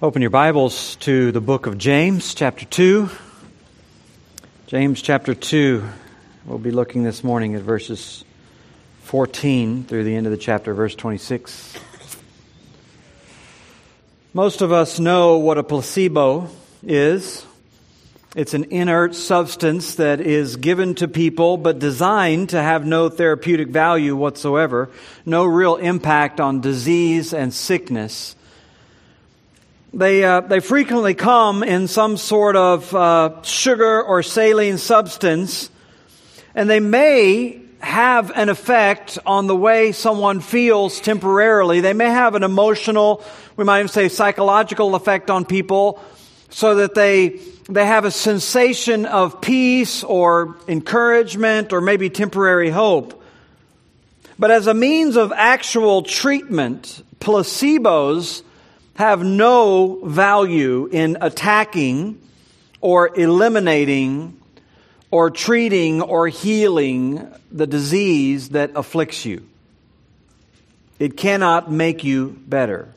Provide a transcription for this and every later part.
Open your Bibles to the book of James, chapter 2. James, chapter 2. We'll be looking this morning at verses 14 through the end of the chapter, verse 26. Most of us know what a placebo is. It's an inert substance that is given to people but designed to have no therapeutic value whatsoever, no real impact on disease and sickness. They, uh, they frequently come in some sort of uh, sugar or saline substance, and they may have an effect on the way someone feels temporarily. They may have an emotional, we might even say psychological effect on people so that they, they have a sensation of peace or encouragement or maybe temporary hope. But as a means of actual treatment, placebos have no value in attacking or eliminating or treating or healing the disease that afflicts you. It cannot make you better.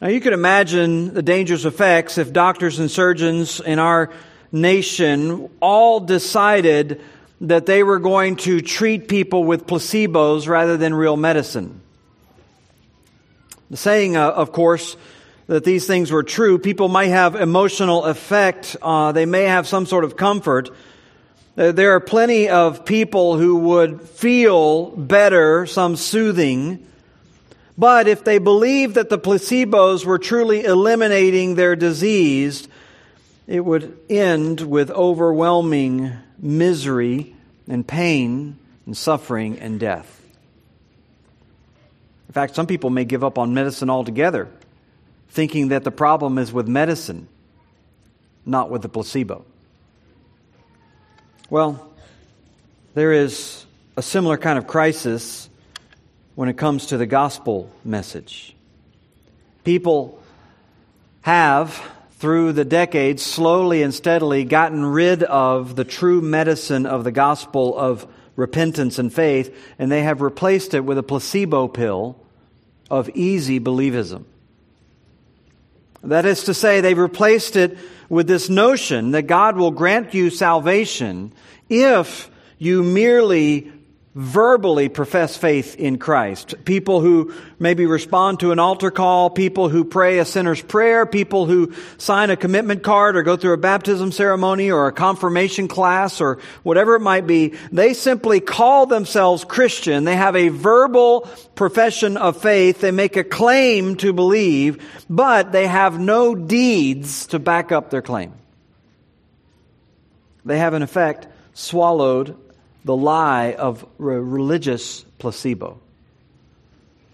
Now, you can imagine the dangerous effects if doctors and surgeons in our nation all decided that they were going to treat people with placebos rather than real medicine. Saying, uh, of course, that these things were true, people might have emotional effect. Uh, they may have some sort of comfort. There are plenty of people who would feel better, some soothing. But if they believed that the placebos were truly eliminating their disease, it would end with overwhelming misery and pain and suffering and death. In fact, some people may give up on medicine altogether, thinking that the problem is with medicine, not with the placebo. Well, there is a similar kind of crisis when it comes to the gospel message. People have, through the decades, slowly and steadily gotten rid of the true medicine of the gospel of repentance and faith, and they have replaced it with a placebo pill of easy believism. That is to say, they've replaced it with this notion that God will grant you salvation if you merely verbally profess faith in Christ. People who maybe respond to an altar call, people who pray a sinner's prayer, people who sign a commitment card or go through a baptism ceremony or a confirmation class or whatever it might be, they simply call themselves Christian. They have a verbal profession of faith. They make a claim to believe, but they have no deeds to back up their claim. They have in effect swallowed the lie of religious placebo.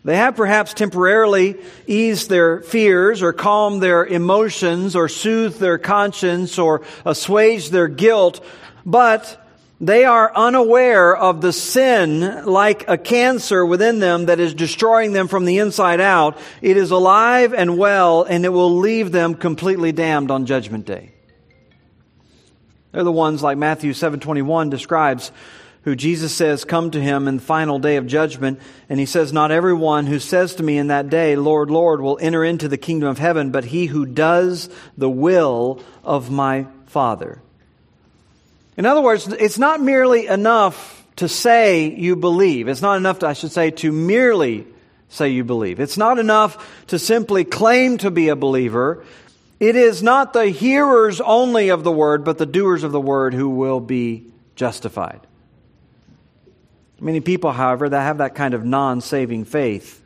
They have perhaps temporarily eased their fears or calmed their emotions or soothed their conscience or assuaged their guilt, but they are unaware of the sin like a cancer within them that is destroying them from the inside out. It is alive and well and it will leave them completely damned on judgment day. They're the ones like Matthew 7:21 describes who Jesus says come to him in the final day of judgment. And he says, Not everyone who says to me in that day, Lord, Lord, will enter into the kingdom of heaven, but he who does the will of my Father. In other words, it's not merely enough to say you believe. It's not enough, to, I should say, to merely say you believe. It's not enough to simply claim to be a believer. It is not the hearers only of the word, but the doers of the word who will be justified. Many people, however, that have that kind of non saving faith.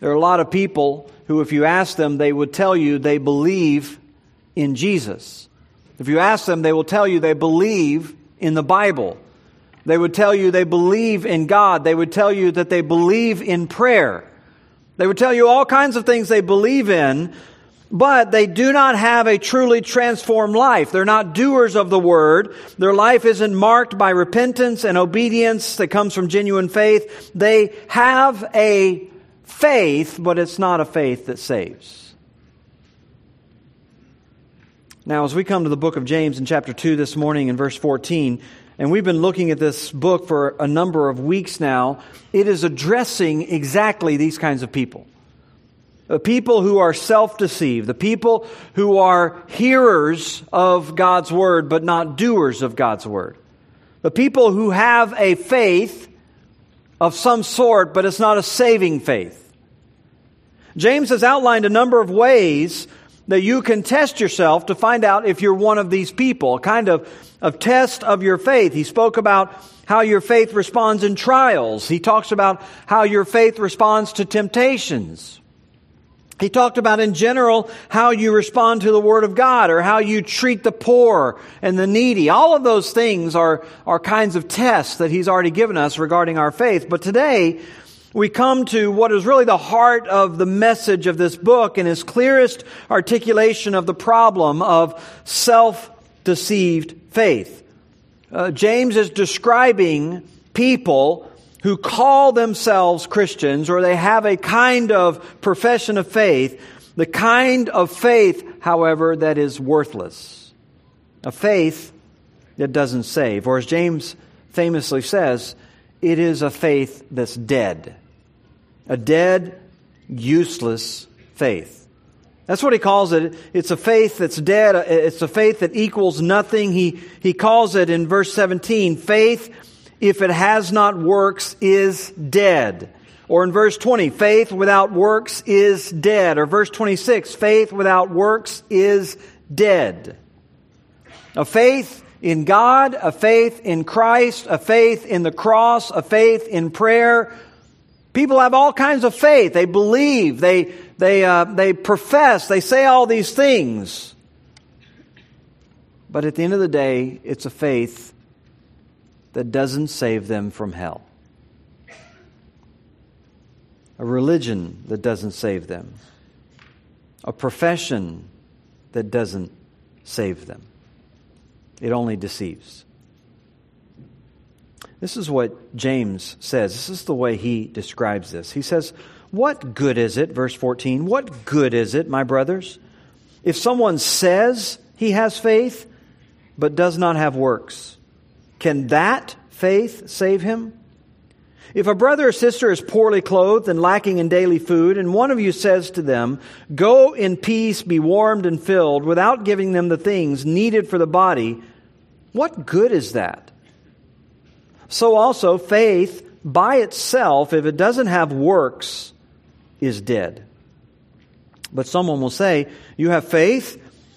There are a lot of people who, if you ask them, they would tell you they believe in Jesus. If you ask them, they will tell you they believe in the Bible. They would tell you they believe in God. They would tell you that they believe in prayer. They would tell you all kinds of things they believe in, but they do not have a truly transformed life. They're not doers of the word. Their life isn't marked by repentance and obedience that comes from genuine faith. They have a faith, but it's not a faith that saves. Now, as we come to the book of James in chapter 2 this morning in verse 14, and we've been looking at this book for a number of weeks now, it is addressing exactly these kinds of people. The people who are self-deceived, the people who are hearers of God's word but not doers of God's word. The people who have a faith of some sort but it's not a saving faith. James has outlined a number of ways that you can test yourself to find out if you're one of these people, a kind of, of test of your faith. He spoke about how your faith responds in trials. He talks about how your faith responds to temptations. He talked about in general how you respond to the Word of God or how you treat the poor and the needy. All of those things are, are kinds of tests that He's already given us regarding our faith. But today, we come to what is really the heart of the message of this book and his clearest articulation of the problem of self-deceived faith. Uh, James is describing people who call themselves Christians or they have a kind of profession of faith, the kind of faith, however, that is worthless. A faith that doesn't save. Or as James famously says, it is a faith that's dead a dead, useless faith. That's what he calls it. It's a faith that's dead. It's a faith that equals nothing. He, he calls it in verse 17, faith, if it has not works, is dead. Or in verse 20, faith without works is dead. Or verse 26, faith without works is dead. A faith in God, a faith in Christ, a faith in the cross, a faith in prayer, People have all kinds of faith. They believe, they, they, uh, they profess, they say all these things. But at the end of the day, it's a faith that doesn't save them from hell. A religion that doesn't save them. A profession that doesn't save them. It only deceives. This is what James says. This is the way he describes this. He says, What good is it, verse 14, what good is it, my brothers, if someone says he has faith but does not have works? Can that faith save him? If a brother or sister is poorly clothed and lacking in daily food, and one of you says to them, Go in peace, be warmed and filled, without giving them the things needed for the body, what good is that? So also, faith by itself, if it doesn't have works, is dead. But someone will say, You have faith,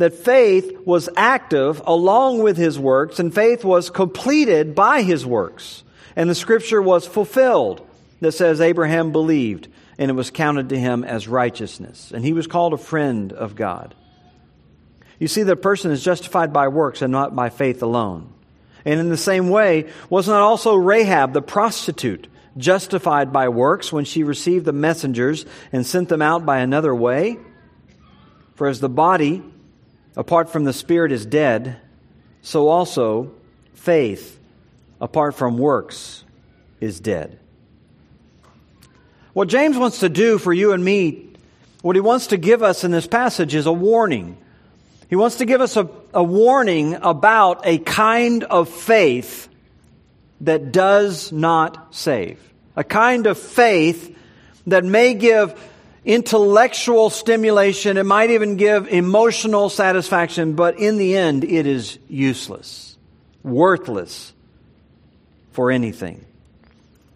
that faith was active along with his works, and faith was completed by his works. And the scripture was fulfilled that says Abraham believed, and it was counted to him as righteousness. And he was called a friend of God. You see, that a person is justified by works and not by faith alone. And in the same way, was not also Rahab the prostitute justified by works when she received the messengers and sent them out by another way? For as the body, apart from the spirit, is dead, so also faith, apart from works, is dead. What James wants to do for you and me, what he wants to give us in this passage is a warning. He wants to give us a, a warning about a kind of faith that does not save. A kind of faith that may give intellectual stimulation, it might even give emotional satisfaction, but in the end, it is useless, worthless for anything.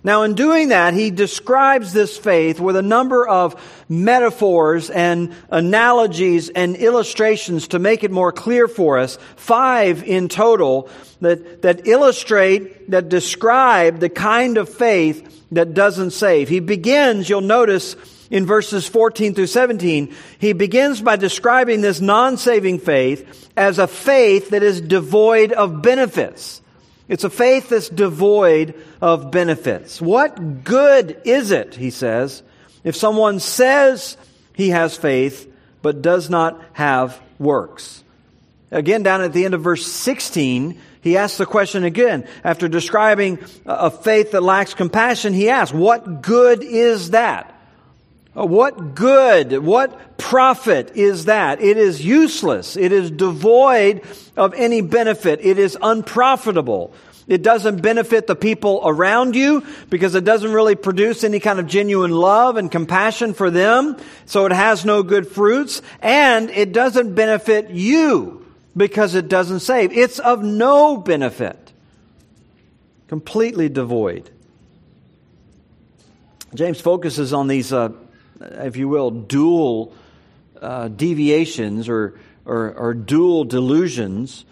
Now, in doing that, he describes this faith with a number of metaphors and analogies and illustrations to make it more clear for us. Five in total that, that illustrate, that describe the kind of faith that doesn't save. He begins, you'll notice, in verses 14 through 17, he begins by describing this non-saving faith as a faith that is devoid of benefits. It's a faith that's devoid of benefits. What good is it, he says, if someone says he has faith but does not have works. Again, down at the end of verse 16, he asks the question again. After describing a faith that lacks compassion, he asks, What good is that? Uh, what good, what profit is that? It is useless. It is devoid of any benefit. It is unprofitable. It doesn't benefit the people around you because it doesn't really produce any kind of genuine love and compassion for them. So it has no good fruits and it doesn't benefit you because it doesn't save. It's of no benefit. Completely devoid. James focuses on these, uh, if you will, dual uh, deviations or, or, or dual delusions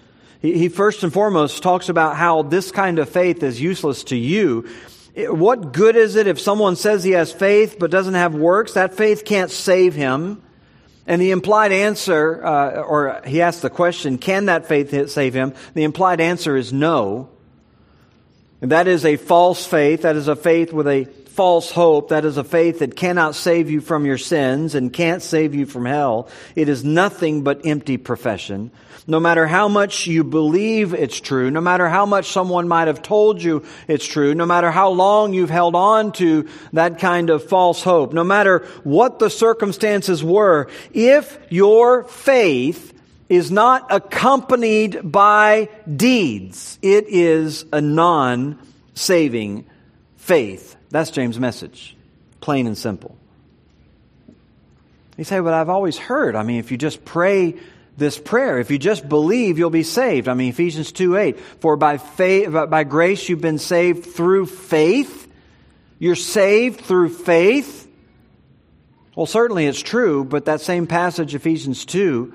he, he first and foremost talks about how this kind of faith is useless to you. What good is it if someone says he has faith but doesn't have works? That faith can't save him. And the implied answer, uh, or he asks the question, can that faith save him? The implied answer is no. And that is a false faith. That is a faith with a false hope. That is a faith that cannot save you from your sins and can't save you from hell. It is nothing but empty profession. No matter how much you believe it's true, no matter how much someone might have told you it's true, no matter how long you've held on to that kind of false hope, no matter what the circumstances were, if your faith is not accompanied by deeds, it is a non-saving faith. That's James' message. Plain and simple. You say, but I've always heard, I mean, if you just pray this prayer. If you just believe, you'll be saved. I mean, Ephesians 2 8. For by faith, by grace you've been saved through faith. You're saved through faith. Well, certainly it's true, but that same passage, Ephesians 2,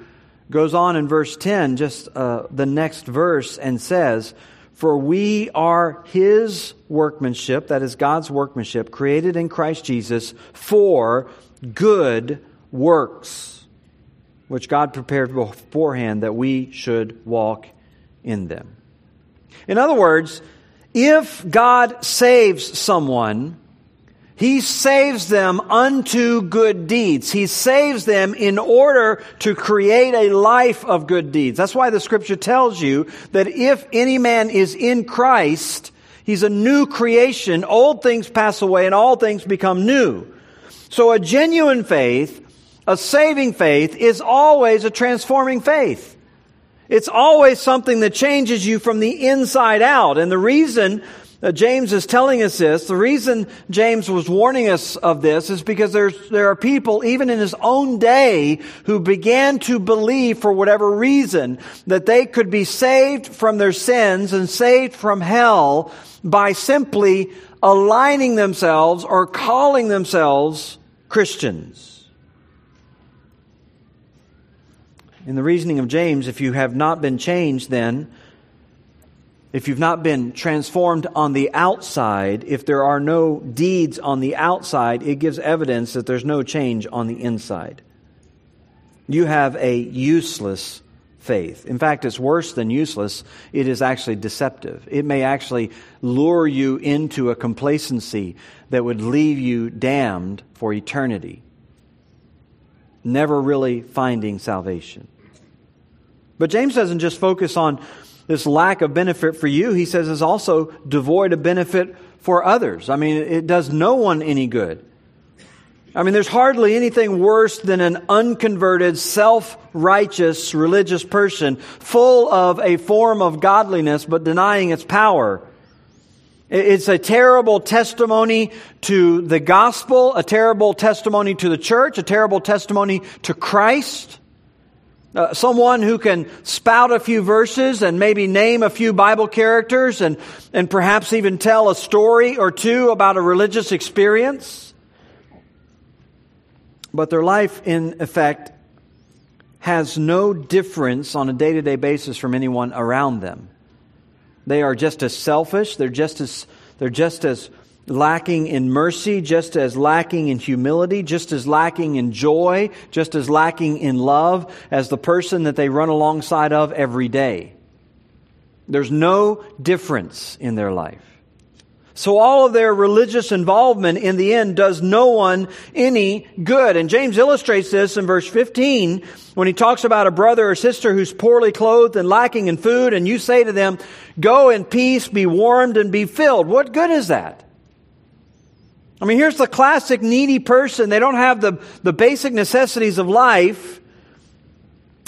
goes on in verse 10, just uh, the next verse, and says, For we are his workmanship, that is God's workmanship, created in Christ Jesus for good works which God prepared beforehand that we should walk in them. In other words, if God saves someone, he saves them unto good deeds. He saves them in order to create a life of good deeds. That's why the scripture tells you that if any man is in Christ, he's a new creation. Old things pass away and all things become new. So a genuine faith a saving faith is always a transforming faith. It's always something that changes you from the inside out. And the reason that James is telling us this, the reason James was warning us of this is because there's, there are people, even in his own day, who began to believe for whatever reason that they could be saved from their sins and saved from hell by simply aligning themselves or calling themselves Christians. In the reasoning of James, if you have not been changed, then, if you've not been transformed on the outside, if there are no deeds on the outside, it gives evidence that there's no change on the inside. You have a useless faith. In fact, it's worse than useless. It is actually deceptive. It may actually lure you into a complacency that would leave you damned for eternity, never really finding salvation. But James doesn't just focus on this lack of benefit for you. He says is also devoid of benefit for others. I mean, it does no one any good. I mean, there's hardly anything worse than an unconverted, self-righteous religious person full of a form of godliness but denying its power. It's a terrible testimony to the gospel, a terrible testimony to the church, a terrible testimony to Christ. Uh, someone who can spout a few verses and maybe name a few Bible characters and, and perhaps even tell a story or two about a religious experience. But their life, in effect, has no difference on a day to day basis from anyone around them. They are just as selfish, they're just as, they're just as lacking in mercy, just as lacking in humility, just as lacking in joy, just as lacking in love as the person that they run alongside of every day. There's no difference in their life. So all of their religious involvement in the end does no one any good. And James illustrates this in verse 15 when he talks about a brother or sister who's poorly clothed and lacking in food and you say to them, go in peace, be warmed and be filled. What good is that? I mean, here's the classic needy person. They don't have the, the basic necessities of life.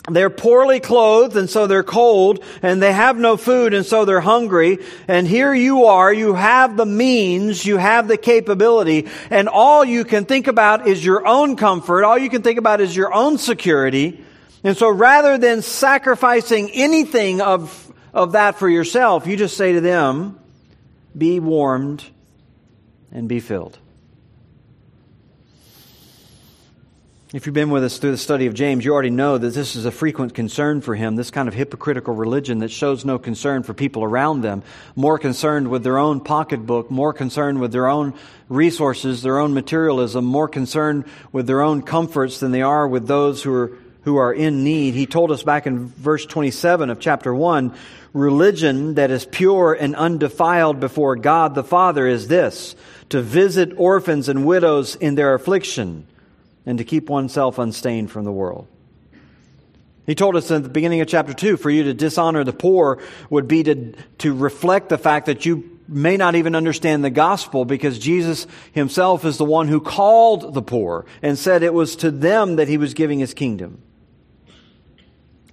They're poorly clothed and so they're cold and they have no food and so they're hungry. And here you are, you have the means, you have the capability and all you can think about is your own comfort. All you can think about is your own security. And so rather than sacrificing anything of, of that for yourself, you just say to them, be warmed and be filled. If you've been with us through the study of James, you already know that this is a frequent concern for him, this kind of hypocritical religion that shows no concern for people around them, more concerned with their own pocketbook, more concerned with their own resources, their own materialism, more concerned with their own comforts than they are with those who are, who are in need. He told us back in verse 27 of chapter 1, religion that is pure and undefiled before God the Father is this, to visit orphans and widows in their affliction and to keep oneself unstained from the world. He told us at the beginning of chapter 2 for you to dishonor the poor would be to, to reflect the fact that you may not even understand the gospel because Jesus himself is the one who called the poor and said it was to them that he was giving his kingdom.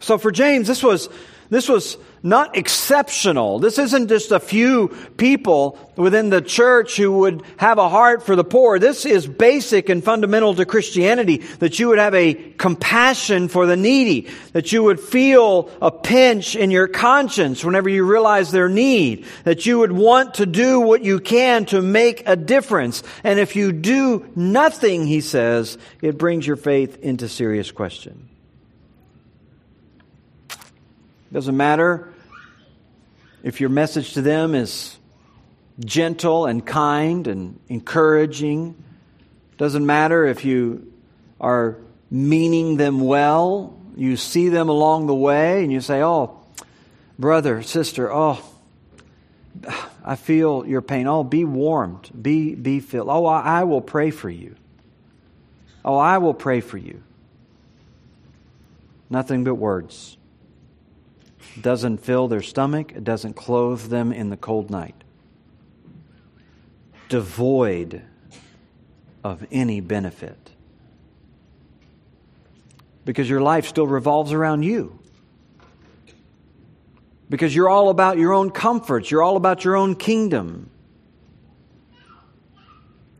So for James, this was, this was not exceptional. This isn't just a few people within the church who would have a heart for the poor. This is basic and fundamental to Christianity that you would have a compassion for the needy, that you would feel a pinch in your conscience whenever you realize their need, that you would want to do what you can to make a difference. And if you do nothing, he says, it brings your faith into serious question. Doesn't matter if your message to them is gentle and kind and encouraging, It doesn't matter if you are meaning them well, you see them along the way and you say, Oh, brother, sister, oh, I feel your pain. Oh, be warmed. Be, be filled. Oh, I, I will pray for you. Oh, I will pray for you. Nothing but words doesn't fill their stomach, it doesn't clothe them in the cold night. Devoid of any benefit. Because your life still revolves around you. Because you're all about your own comforts, you're all about your own kingdom.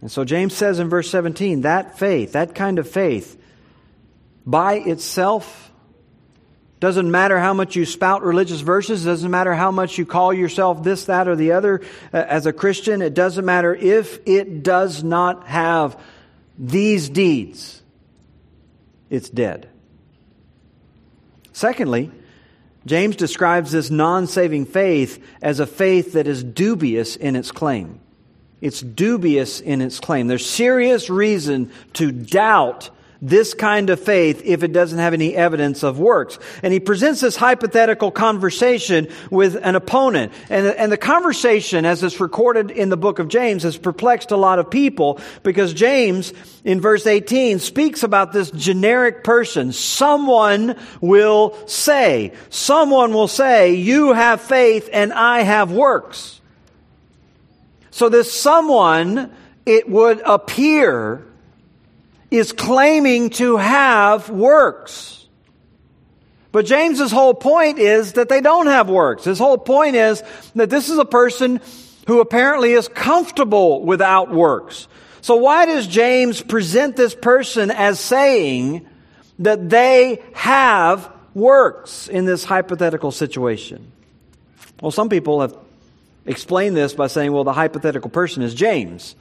And so James says in verse 17 that faith, that kind of faith, by itself doesn't matter how much you spout religious verses. Doesn't matter how much you call yourself this, that, or the other uh, as a Christian. It doesn't matter if it does not have these deeds. It's dead. Secondly, James describes this non saving faith as a faith that is dubious in its claim. It's dubious in its claim. There's serious reason to doubt this kind of faith if it doesn't have any evidence of works. And he presents this hypothetical conversation with an opponent. And, and the conversation, as it's recorded in the book of James, has perplexed a lot of people because James, in verse 18, speaks about this generic person. Someone will say, someone will say, you have faith and I have works. So this someone, it would appear, is claiming to have works. But James's whole point is that they don't have works. His whole point is that this is a person who apparently is comfortable without works. So why does James present this person as saying that they have works in this hypothetical situation? Well, some people have explained this by saying, well, the hypothetical person is James.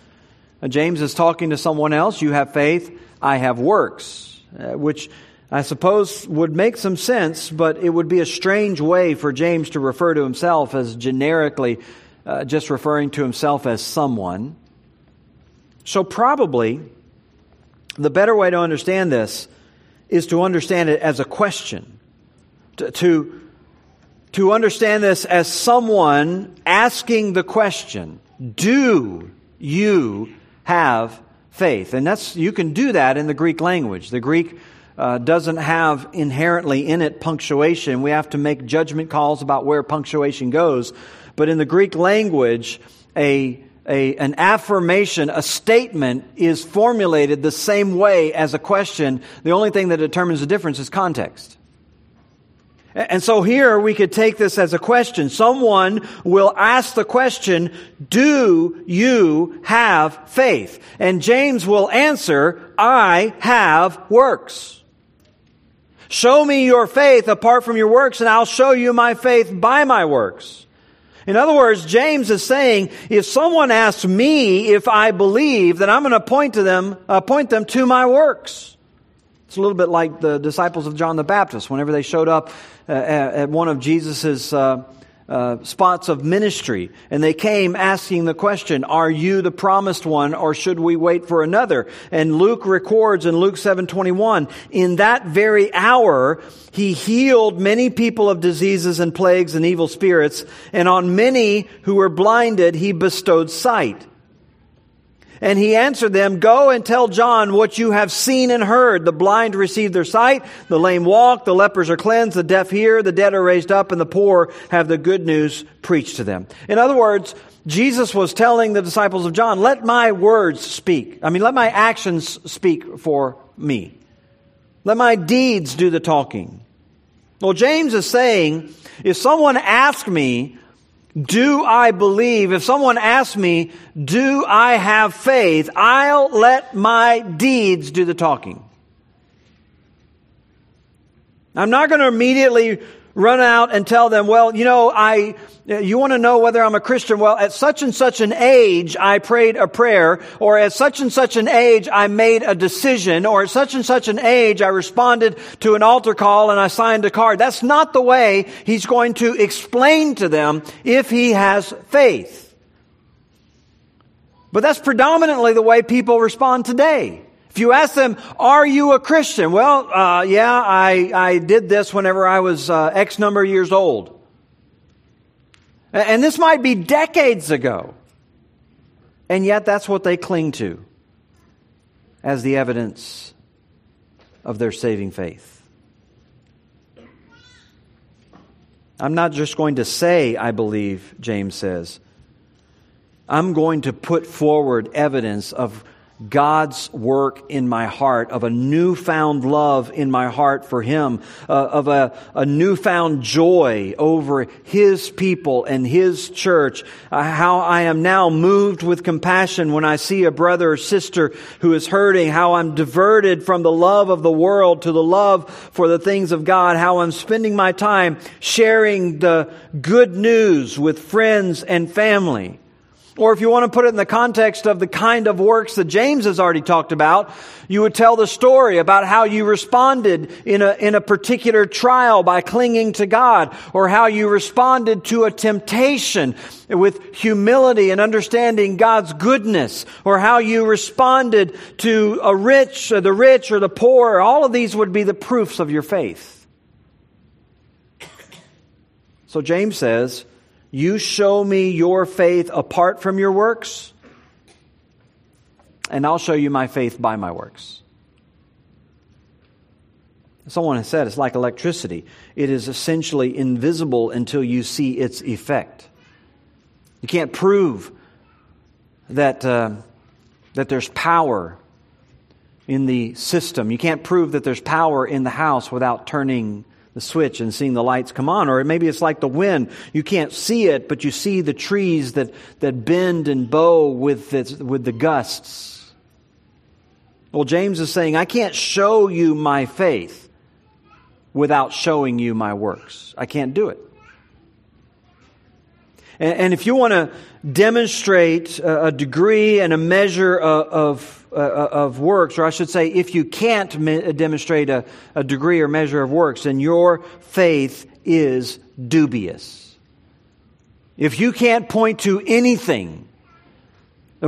Uh, James is talking to someone else. You have faith, I have works, uh, which I suppose would make some sense, but it would be a strange way for James to refer to himself as generically uh, just referring to himself as someone. So, probably the better way to understand this is to understand it as a question. To, to, to understand this as someone asking the question do you have faith? And that's, you can do that in the Greek language. The Greek uh, doesn't have inherently in it punctuation. We have to make judgment calls about where punctuation goes. But in the Greek language, a, a, an affirmation, a statement is formulated the same way as a question. The only thing that determines the difference is context. And so here we could take this as a question. Someone will ask the question, do you have faith? And James will answer, I have works. Show me your faith apart from your works and I'll show you my faith by my works. In other words, James is saying, if someone asks me if I believe, then I'm going to point to them, uh, point them to my works. It's a little bit like the disciples of John the Baptist. Whenever they showed up uh, at one of Jesus's uh, uh, spots of ministry, and they came asking the question, "Are you the promised one, or should we wait for another?" And Luke records in Luke seven twenty one, in that very hour, he healed many people of diseases and plagues and evil spirits, and on many who were blinded, he bestowed sight. And he answered them, Go and tell John what you have seen and heard. The blind receive their sight, the lame walk, the lepers are cleansed, the deaf hear, the dead are raised up, and the poor have the good news preached to them. In other words, Jesus was telling the disciples of John, Let my words speak. I mean, let my actions speak for me. Let my deeds do the talking. Well, James is saying, if someone asks me, do I believe? If someone asks me, do I have faith? I'll let my deeds do the talking. I'm not going to immediately run out and tell them, well, you know, I, you want to know whether I'm a Christian? Well, at such and such an age, I prayed a prayer, or at such and such an age, I made a decision, or at such and such an age, I responded to an altar call and I signed a card. That's not the way he's going to explain to them if he has faith. But that's predominantly the way people respond today. If you ask them, are you a Christian? Well, uh, yeah, I, I did this whenever I was uh, X number of years old. And this might be decades ago. And yet that's what they cling to as the evidence of their saving faith. I'm not just going to say, I believe, James says. I'm going to put forward evidence of God's work in my heart, of a newfound love in my heart for Him, uh, of a, a, newfound joy over His people and His church, uh, how I am now moved with compassion when I see a brother or sister who is hurting, how I'm diverted from the love of the world to the love for the things of God, how I'm spending my time sharing the good news with friends and family. Or if you want to put it in the context of the kind of works that James has already talked about, you would tell the story about how you responded in a, in a particular trial by clinging to God, or how you responded to a temptation with humility and understanding God's goodness, or how you responded to a rich, or the rich or the poor. All of these would be the proofs of your faith. So James says, you show me your faith apart from your works, and I'll show you my faith by my works. Someone has said it's like electricity. It is essentially invisible until you see its effect. You can't prove that, uh, that there's power in the system. You can't prove that there's power in the house without turning the switch and seeing the lights come on. Or maybe it's like the wind. You can't see it, but you see the trees that, that bend and bow with, with the gusts. Well, James is saying, I can't show you my faith without showing you my works. I can't do it. And, and if you want to demonstrate a, a, degree and a measure of, of uh, of works, or I should say, if you can't me- demonstrate a, a degree or measure of works, then your faith is dubious. If you can't point to anything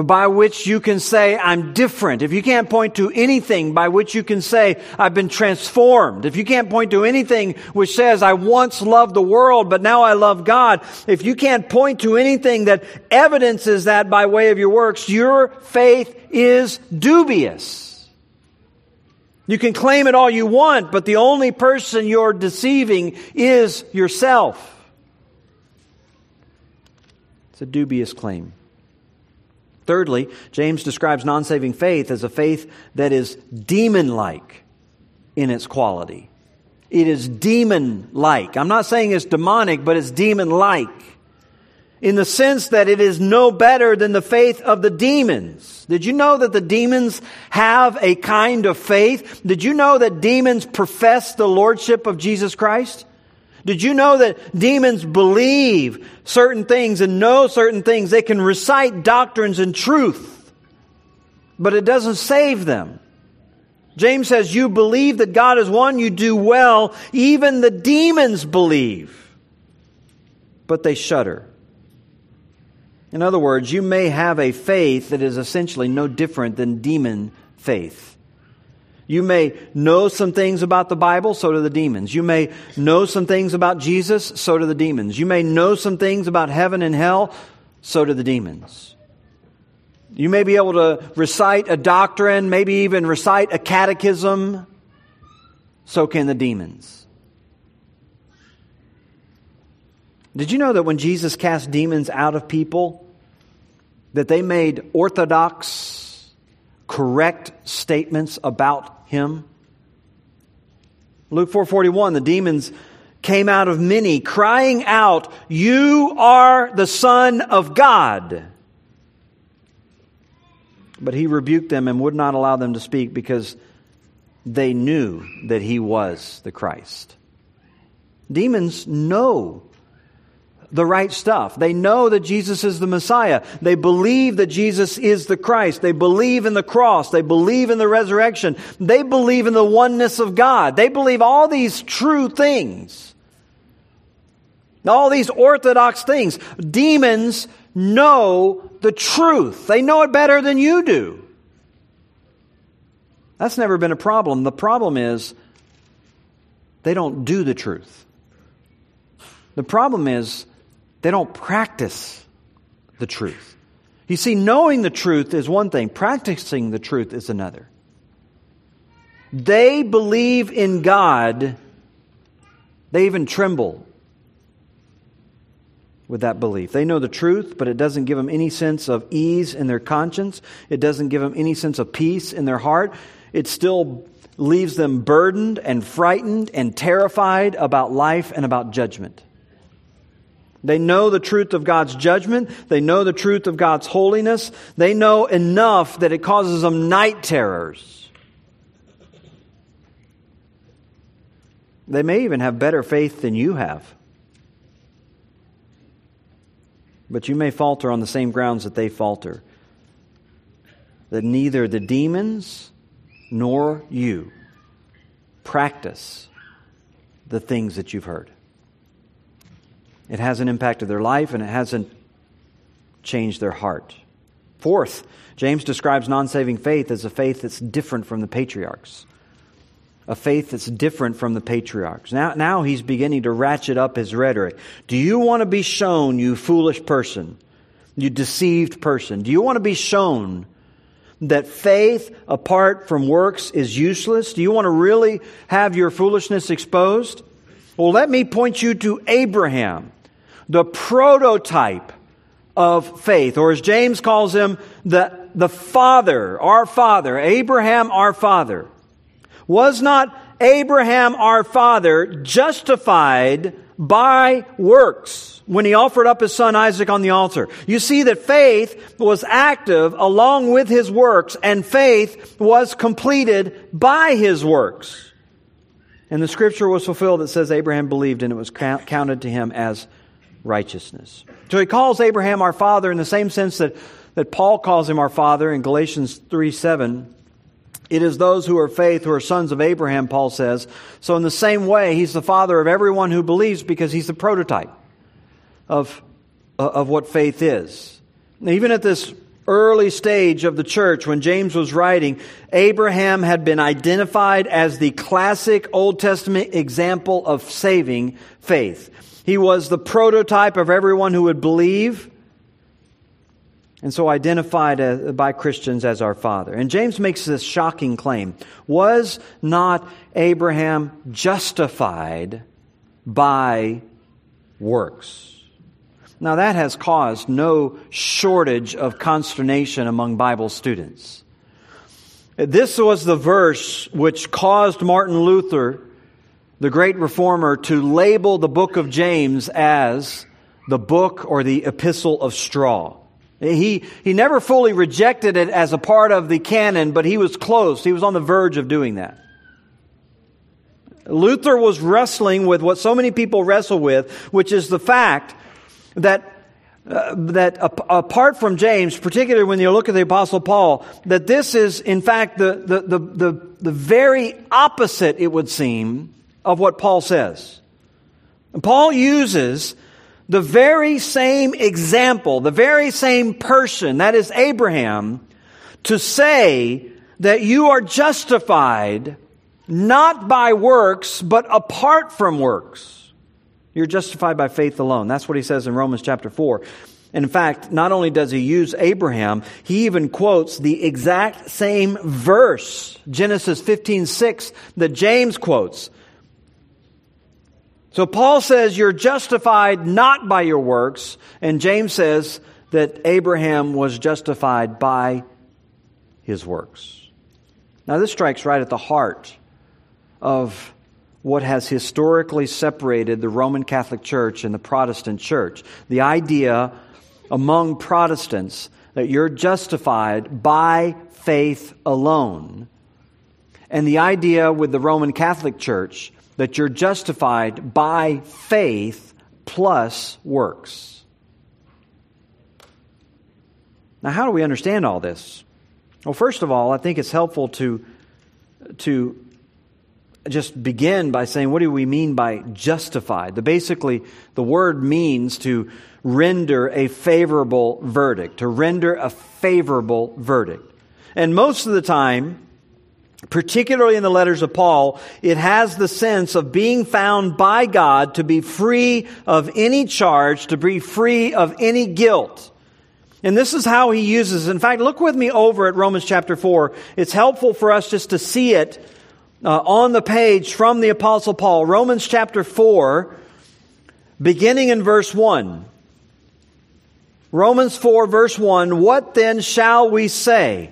by which you can say, I'm different, if you can't point to anything by which you can say, I've been transformed, if you can't point to anything which says, I once loved the world, but now I love God, if you can't point to anything that evidences that by way of your works, your faith is dubious. You can claim it all you want, but the only person you're deceiving is yourself. It's a dubious claim. Thirdly, James describes non saving faith as a faith that is demon like in its quality. It is demon like. I'm not saying it's demonic, but it's demon like in the sense that it is no better than the faith of the demons. Did you know that the demons have a kind of faith? Did you know that demons profess the lordship of Jesus Christ? Did you know that demons believe certain things and know certain things? They can recite doctrines and truth, but it doesn't save them. James says, You believe that God is one, you do well. Even the demons believe, but they shudder. In other words, you may have a faith that is essentially no different than demon faith. You may know some things about the Bible, so do the demons. You may know some things about Jesus, so do the demons. You may know some things about heaven and hell, so do the demons. You may be able to recite a doctrine, maybe even recite a catechism, so can the demons. Did you know that when Jesus cast demons out of people, that they made orthodox, correct statements about him? Luke 4:41 the demons came out of many crying out, "You are the son of God." But he rebuked them and would not allow them to speak because they knew that he was the Christ. Demons know the right stuff. They know that Jesus is the Messiah. They believe that Jesus is the Christ. They believe in the cross. They believe in the resurrection. They believe in the oneness of God. They believe all these true things. All these orthodox things. Demons know the truth. They know it better than you do. That's never been a problem. The problem is they don't do the truth. The problem is they don't practice the truth. You see, knowing the truth is one thing, practicing the truth is another. They believe in God, they even tremble with that belief. They know the truth, but it doesn't give them any sense of ease in their conscience. It doesn't give them any sense of peace in their heart. It still leaves them burdened and frightened and terrified about life and about judgment. They know the truth of God's judgment. They know the truth of God's holiness. They know enough that it causes them night terrors. They may even have better faith than you have. But you may falter on the same grounds that they falter. That neither the demons nor you practice the things that you've heard. It hasn't impacted their life and it hasn't changed their heart. Fourth, James describes non saving faith as a faith that's different from the patriarchs. A faith that's different from the patriarchs. Now, now he's beginning to ratchet up his rhetoric. Do you want to be shown, you foolish person, you deceived person? Do you want to be shown that faith apart from works is useless? Do you want to really have your foolishness exposed? Well, let me point you to Abraham the prototype of faith, or as James calls him, the, the father, our father, Abraham, our father. Was not Abraham, our father, justified by works when he offered up his son Isaac on the altar? You see that faith was active along with his works, and faith was completed by his works. And the scripture was fulfilled that says Abraham believed and it was counted to him as righteousness. So he calls Abraham our father in the same sense that, that Paul calls him our father in Galatians 3 7. It is those who are faith who are sons of Abraham, Paul says. So, in the same way, he's the father of everyone who believes because he's the prototype of, uh, of what faith is. Now, even at this early stage of the church when James was writing, Abraham had been identified as the classic Old Testament example of saving faith. He was the prototype of everyone who would believe and so identified by Christians as our father. And James makes this shocking claim Was not Abraham justified by works? Now, that has caused no shortage of consternation among Bible students. This was the verse which caused Martin Luther, the great reformer, to label the book of James as the book or the epistle of straw. He, he never fully rejected it as a part of the canon, but he was close. He was on the verge of doing that. Luther was wrestling with what so many people wrestle with, which is the fact that uh, that apart from James, particularly when you look at the Apostle Paul, that this is in fact the, the, the, the, the very opposite, it would seem, of what Paul says. And Paul uses the very same example, the very same person, that is Abraham, to say that you are justified not by works, but apart from works. You're justified by faith alone. That's what he says in Romans chapter 4. In fact, not only does he use Abraham, he even quotes the exact same verse, Genesis 15, 6, that James quotes. So Paul says you're justified not by your works, and James says that Abraham was justified by his works. Now, this strikes right at the heart of what has historically separated the Roman Catholic Church and the Protestant Church. The idea among Protestants that you're justified by faith alone. And the idea with the Roman Catholic Church that you're justified by faith plus works. Now, how do we understand all this? Well, first of all, I think it's helpful to, to just begin by saying, what do we mean by justified? The, basically, the word means to render a favorable verdict, to render a favorable verdict. And most of the time, particularly in the letters of Paul, it has the sense of being found by God to be free of any charge, to be free of any guilt. And this is how he uses. In fact, look with me over at Romans chapter 4. It's helpful for us just to see it uh, on the page from the Apostle Paul. Romans chapter 4, beginning in verse 1. Romans 4, verse 1 What then shall we say?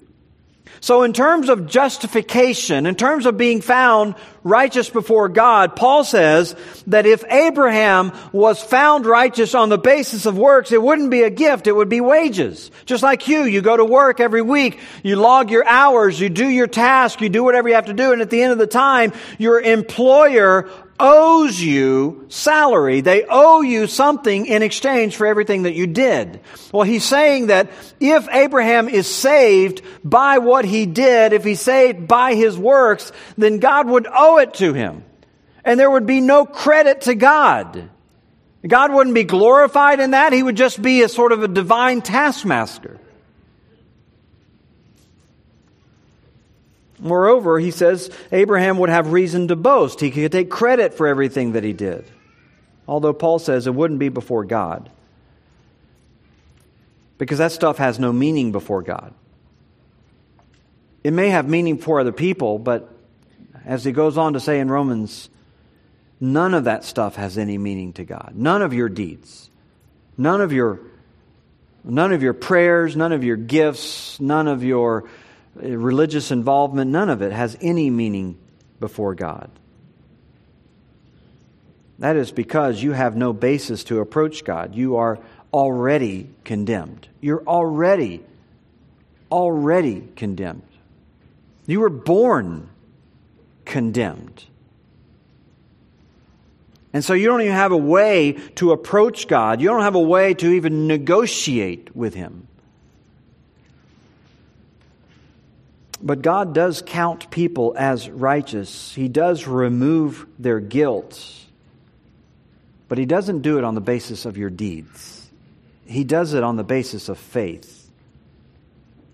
So, in terms of justification, in terms of being found righteous before God, Paul says that if Abraham was found righteous on the basis of works, it wouldn't be a gift, it would be wages. Just like you, you go to work every week, you log your hours, you do your task, you do whatever you have to do, and at the end of the time, your employer owes you salary. They owe you something in exchange for everything that you did. Well, he's saying that if Abraham is saved by what he did, if he's saved by his works, then God would owe it to him. And there would be no credit to God. God wouldn't be glorified in that. He would just be a sort of a divine taskmaster. Moreover, he says Abraham would have reason to boast. He could take credit for everything that he did. Although Paul says it wouldn't be before God. Because that stuff has no meaning before God. It may have meaning for other people, but as he goes on to say in Romans, none of that stuff has any meaning to God. None of your deeds. None of your none of your prayers, none of your gifts, none of your Uh, religious involvement, none of it has any meaning before God. That is because you have no basis to approach God. You are already condemned. You're already already condemned. You were born condemned. And so you don't even have a way to approach God. You don't have a way to even negotiate with Him. But God does count people as righteous. He does remove their guilt. But He doesn't do it on the basis of your deeds, He does it on the basis of faith.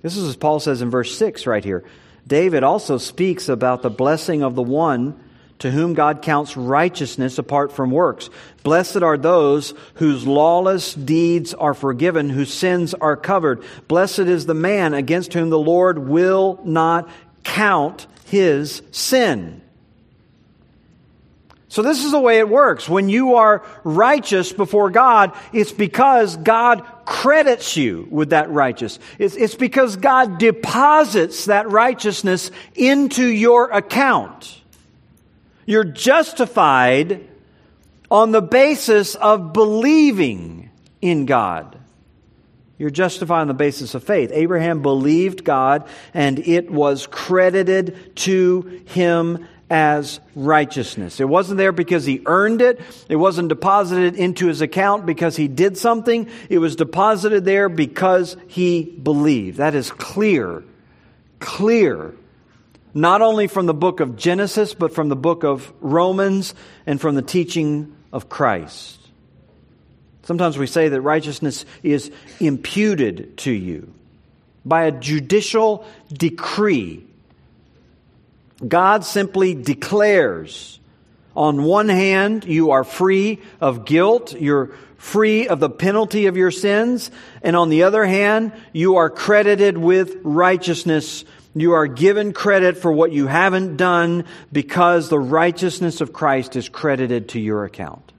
This is as Paul says in verse 6 right here. David also speaks about the blessing of the one to whom God counts righteousness apart from works. Blessed are those whose lawless deeds are forgiven, whose sins are covered. Blessed is the man against whom the Lord will not count his sin. So this is the way it works. When you are righteous before God, it's because God credits you with that righteousness. It's, it's because God deposits that righteousness into your account. You're justified on the basis of believing in God. You're justified on the basis of faith. Abraham believed God and it was credited to him as righteousness. It wasn't there because he earned it. It wasn't deposited into his account because he did something. It was deposited there because he believed. That is clear. Clear not only from the book of Genesis, but from the book of Romans and from the teaching of Christ. Sometimes we say that righteousness is imputed to you by a judicial decree. God simply declares on one hand, you are free of guilt, you're free of the penalty of your sins, and on the other hand, you are credited with righteousness you are given credit for what you haven't done because the righteousness of Christ is credited to your account.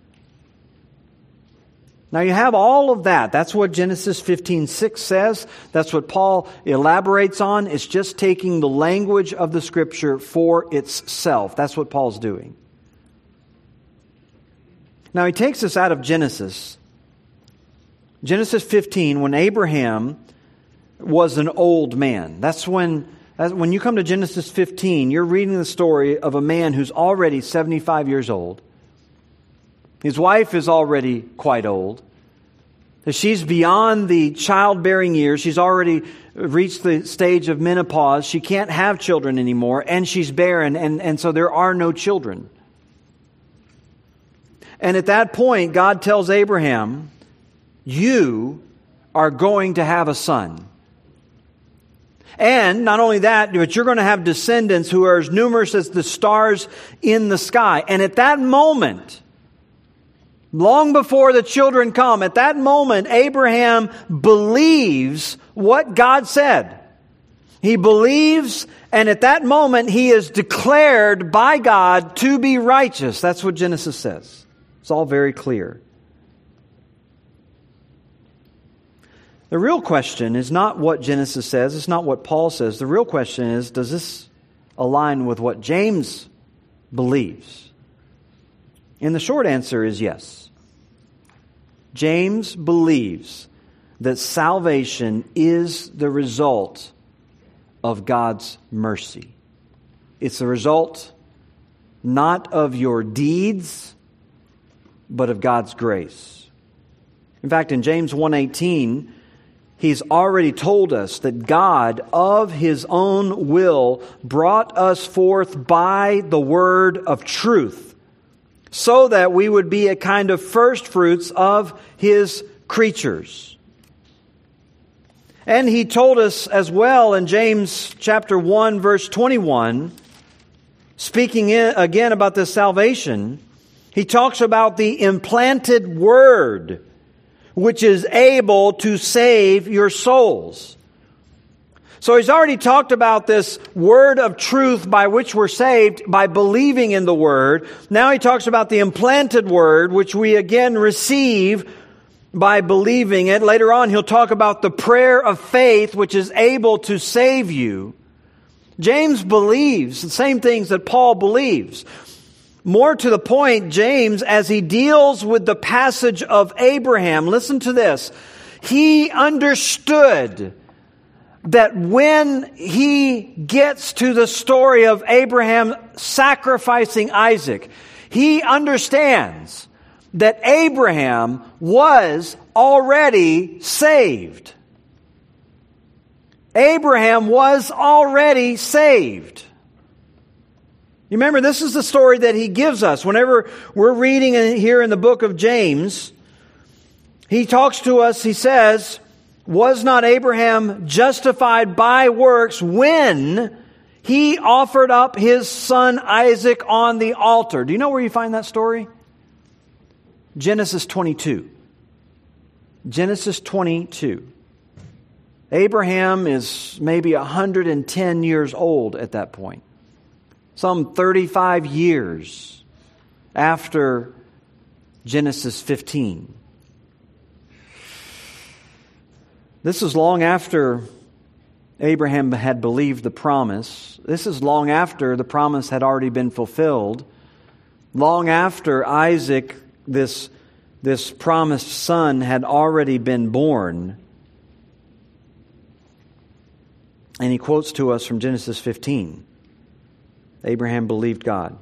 Now you have all of that. That's what Genesis 15:6 says. That's what Paul elaborates on. It's just taking the language of the scripture for itself. That's what Paul's doing. Now he takes us out of Genesis. Genesis 15 when Abraham was an old man. That's when when you come to Genesis 15, you're reading the story of a man who's already 75 years old. His wife is already quite old. She's beyond the childbearing years. She's already reached the stage of menopause. She can't have children anymore, and she's barren, and, and so there are no children. And at that point, God tells Abraham, You are going to have a son. And not only that, but you're going to have descendants who are as numerous as the stars in the sky. And at that moment, long before the children come, at that moment, Abraham believes what God said. He believes, and at that moment, he is declared by God to be righteous. That's what Genesis says. It's all very clear. The real question is not what Genesis says, it's not what Paul says. The real question is does this align with what James believes? And the short answer is yes. James believes that salvation is the result of God's mercy. It's the result not of your deeds, but of God's grace. In fact, in James 1:18, He's already told us that God, of His own will, brought us forth by the word of truth, so that we would be a kind of first fruits of His creatures. And He told us as well in James chapter 1, verse 21, speaking again about this salvation, He talks about the implanted word which is able to save your souls. So he's already talked about this word of truth by which we're saved by believing in the word. Now he talks about the implanted word, which we again receive by believing it. Later on, he'll talk about the prayer of faith, which is able to save you. James believes the same things that Paul believes. More to the point, James, as he deals with the passage of Abraham, listen to this. He understood that when he gets to the story of Abraham sacrificing Isaac, he understands that Abraham was already saved. Abraham was already saved. You remember, this is the story that he gives us. Whenever we're reading here in the book of James, he talks to us, he says, Was not Abraham justified by works when he offered up his son Isaac on the altar? Do you know where you find that story? Genesis 22. Genesis 22. Abraham is maybe 110 years old at that point some 35 years after Genesis 15. This is long after Abraham had believed the promise. This is long after the promise had already been fulfilled. Long after Isaac, this, this promised son, had already been born. And he quotes to us from Genesis 15. Abraham believed God.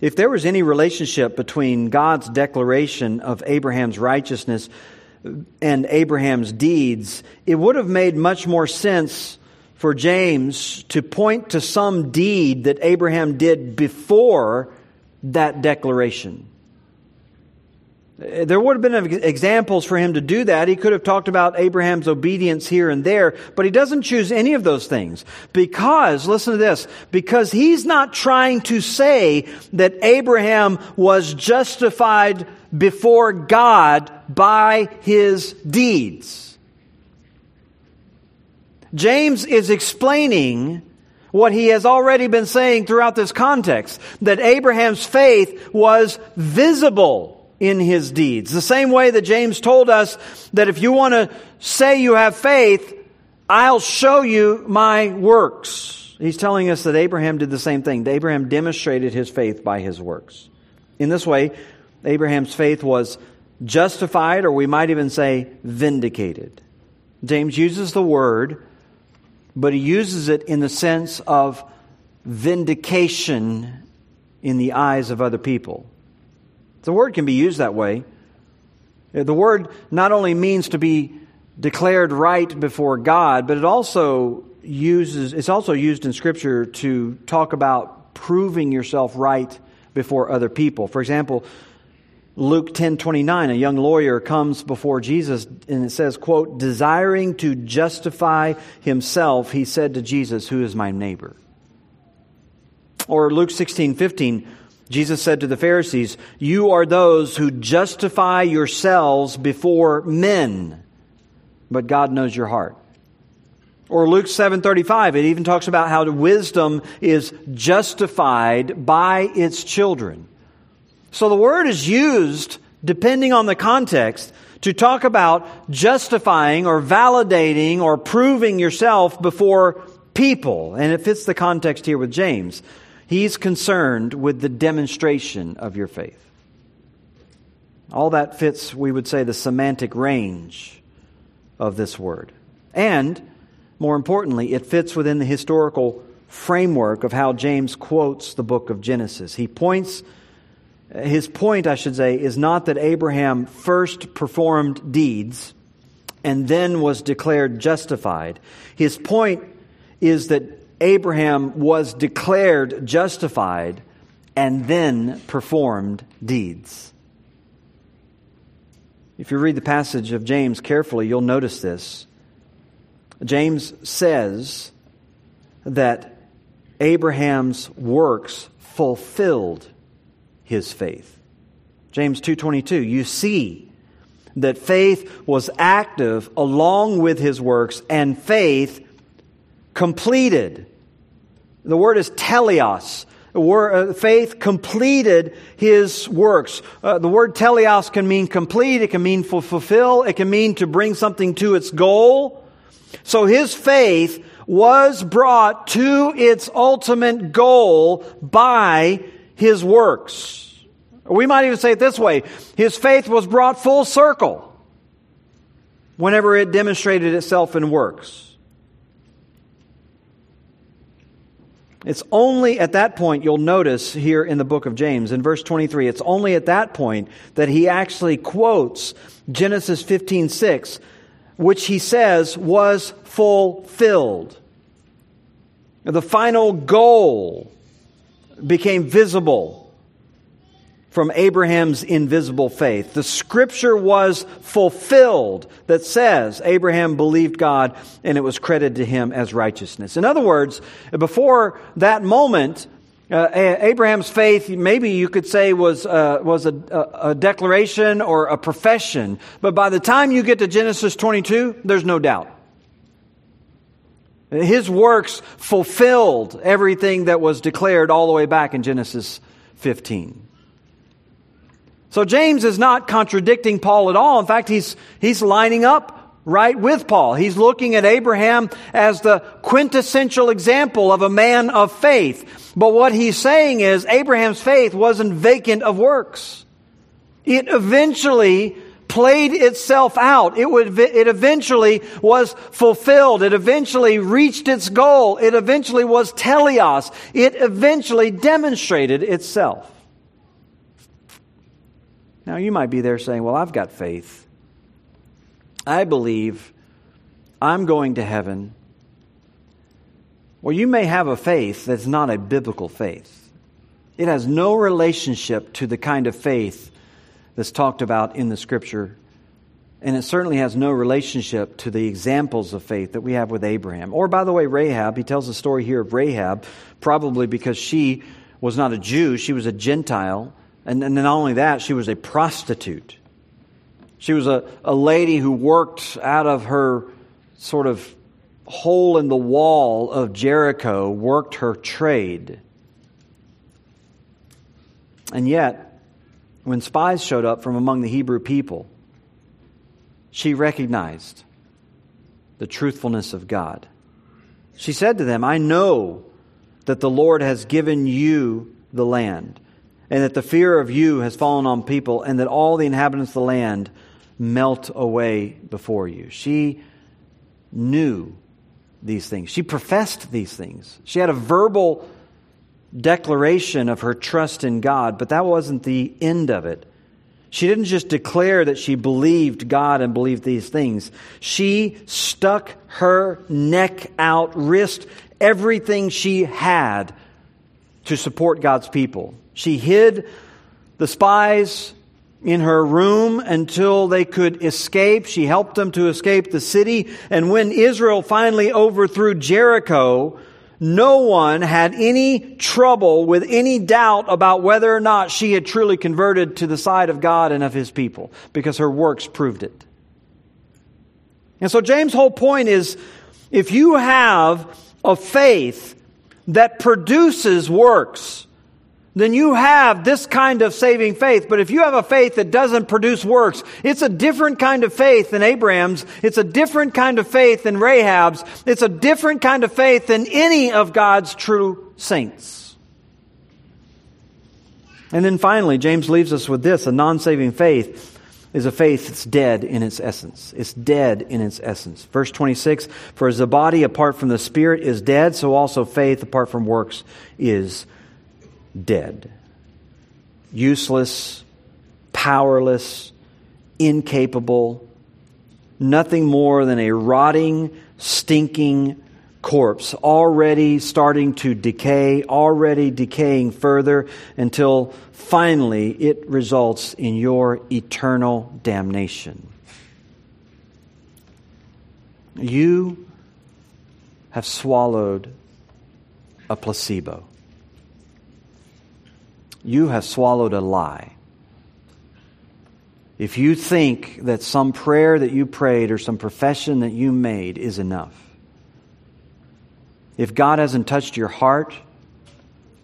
If there was any relationship between God's declaration of Abraham's righteousness and Abraham's deeds, it would have made much more sense for James to point to some deed that Abraham did before that declaration. There would have been examples for him to do that. He could have talked about Abraham's obedience here and there, but he doesn't choose any of those things. Because, listen to this, because he's not trying to say that Abraham was justified before God by his deeds. James is explaining what he has already been saying throughout this context, that Abraham's faith was visible in his deeds. The same way that James told us that if you want to say you have faith, I'll show you my works. He's telling us that Abraham did the same thing. Abraham demonstrated his faith by his works. In this way, Abraham's faith was justified, or we might even say vindicated. James uses the word, but he uses it in the sense of vindication in the eyes of other people. The word can be used that way. The word not only means to be declared right before God, but it also uses it's also used in scripture to talk about proving yourself right before other people. For example, Luke 10:29, a young lawyer comes before Jesus and it says, quote, desiring to justify himself, he said to Jesus, "Who is my neighbor?" Or Luke 16:15, Jesus said to the Pharisees, You are those who justify yourselves before men, but God knows your heart. Or Luke 7:35 it even talks about how wisdom is justified by its children. So the word is used depending on the context to talk about justifying or validating or proving yourself before people and it fits the context here with James. He's concerned with the demonstration of your faith. All that fits, we would say, the semantic range of this word. And, more importantly, it fits within the historical framework of how James quotes the book of Genesis. He points, his point, I should say, is not that Abraham first performed deeds and then was declared justified. His point is that Abraham was declared justified and then performed deeds. If you read the passage of James carefully, you'll notice this. James says that Abraham's works fulfilled his faith. James 2:22 you see that faith was active along with his works and faith completed the word is teleos. Uh, faith completed his works. Uh, the word teleos can mean complete, it can mean fulfill, it can mean to bring something to its goal. So his faith was brought to its ultimate goal by his works. We might even say it this way his faith was brought full circle. whenever it demonstrated itself in works. It's only at that point, you'll notice here in the book of James, in verse 23, it's only at that point that he actually quotes Genesis 15 6, which he says was fulfilled. The final goal became visible from Abraham's invisible faith. The scripture was fulfilled that says Abraham believed God and it was credited to him as righteousness. In other words, before that moment, uh, Abraham's faith, maybe you could say, was, uh, was a, a declaration or a profession. But by the time you get to Genesis 22, there's no doubt. His works fulfilled everything that was declared all the way back in Genesis 15. So James is not contradicting Paul at all. In fact, he's, he's lining up right with Paul. He's looking at Abraham as the quintessential example of a man of faith. But what he's saying is Abraham's faith wasn't vacant of works. It eventually played itself out. It would, it eventually was fulfilled. It eventually reached its goal. It eventually was teleos. It eventually demonstrated itself. Now, you might be there saying, Well, I've got faith. I believe I'm going to heaven. Well, you may have a faith that's not a biblical faith. It has no relationship to the kind of faith that's talked about in the scripture. And it certainly has no relationship to the examples of faith that we have with Abraham. Or, by the way, Rahab. He tells the story here of Rahab, probably because she was not a Jew, she was a Gentile. And, and not only that, she was a prostitute. She was a, a lady who worked out of her sort of hole in the wall of Jericho, worked her trade. And yet, when spies showed up from among the Hebrew people, she recognized the truthfulness of God. She said to them, I know that the Lord has given you the land and that the fear of you has fallen on people, and that all the inhabitants of the land melt away before you. She knew these things. She professed these things. She had a verbal declaration of her trust in God, but that wasn't the end of it. She didn't just declare that she believed God and believed these things. She stuck her neck out, risked everything she had to support God's people. She hid the spies in her room until they could escape. She helped them to escape the city. And when Israel finally overthrew Jericho, no one had any trouble with any doubt about whether or not she had truly converted to the side of God and of his people because her works proved it. And so James' whole point is if you have a faith that produces works, then you have this kind of saving faith. But if you have a faith that doesn't produce works, it's a different kind of faith than Abraham's. It's a different kind of faith than Rahab's. It's a different kind of faith than any of God's true saints. And then finally, James leaves us with this a non saving faith is a faith that's dead in its essence. It's dead in its essence. Verse 26 For as the body apart from the spirit is dead, so also faith apart from works is dead. Useless, powerless, incapable, nothing more than a rotting, stinking corpse, already starting to decay, already decaying further until finally it results in your eternal damnation. You have swallowed a placebo you have swallowed a lie. If you think that some prayer that you prayed or some profession that you made is enough, if God hasn't touched your heart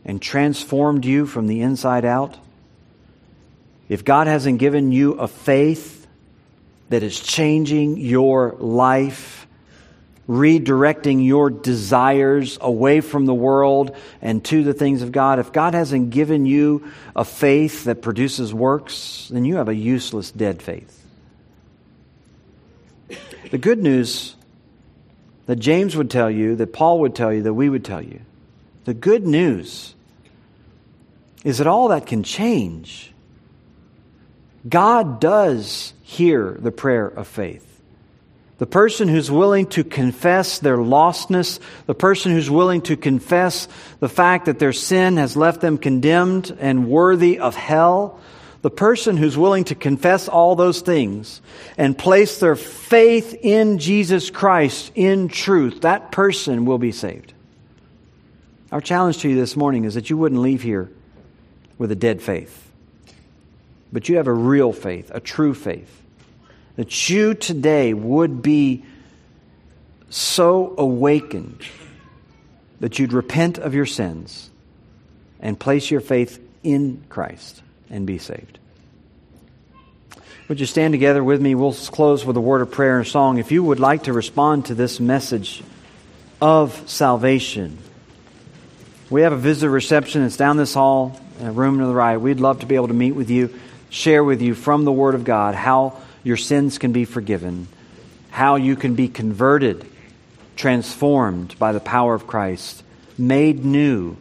and transformed you from the inside out, if God hasn't given you a faith that is changing your life, redirecting your desires away from the world and to the things of God, if God hasn't given you a faith that produces works, then you have a useless, dead faith. The good news that James would tell you, that Paul would tell you, that we would tell you, the good news is that all that can change. God does hear the prayer of faith. The person who's willing to confess their lostness, the person who's willing to confess the fact that their sin has left them condemned and worthy of hell, the person who's willing to confess all those things and place their faith in Jesus Christ in truth, that person will be saved. Our challenge to you this morning is that you wouldn't leave here with a dead faith, but you have a real faith, a true faith that you today would be so awakened that you'd repent of your sins and place your faith in Christ and be saved. Would you stand together with me? We'll close with a word of prayer and song. If you would like to respond to this message of salvation, we have a visitor reception. It's down this hall, room to the right. We'd love to be able to meet with you, share with you from the Word of God how your sins can be forgiven, how you can be converted, transformed by the power of Christ, made new,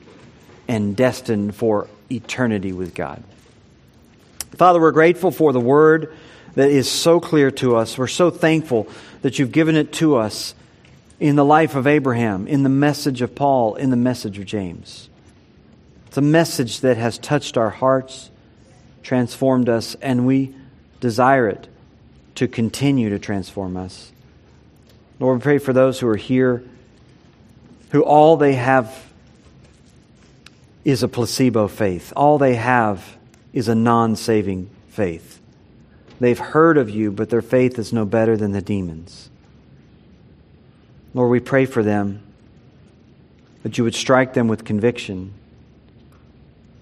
and destined for eternity with God. Father, we're grateful for the word that is so clear to us. We're so thankful that you've given it to us in the life of Abraham, in the message of Paul, in the message of James. It's a message that has touched our hearts, transformed us, and we desire it to continue to transform us. Lord, we pray for those who are here who all they have is a placebo faith. All they have is a non saving faith. They've heard of you, but their faith is no better than the demons. Lord, we pray for them that you would strike them with conviction,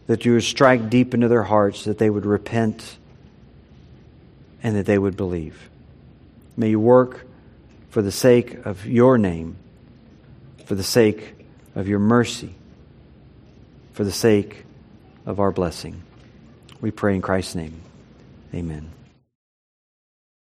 that you would strike deep into their hearts, that they would repent and that they would believe. May you work for the sake of your name, for the sake of your mercy, for the sake of our blessing. We pray in Christ's name. Amen.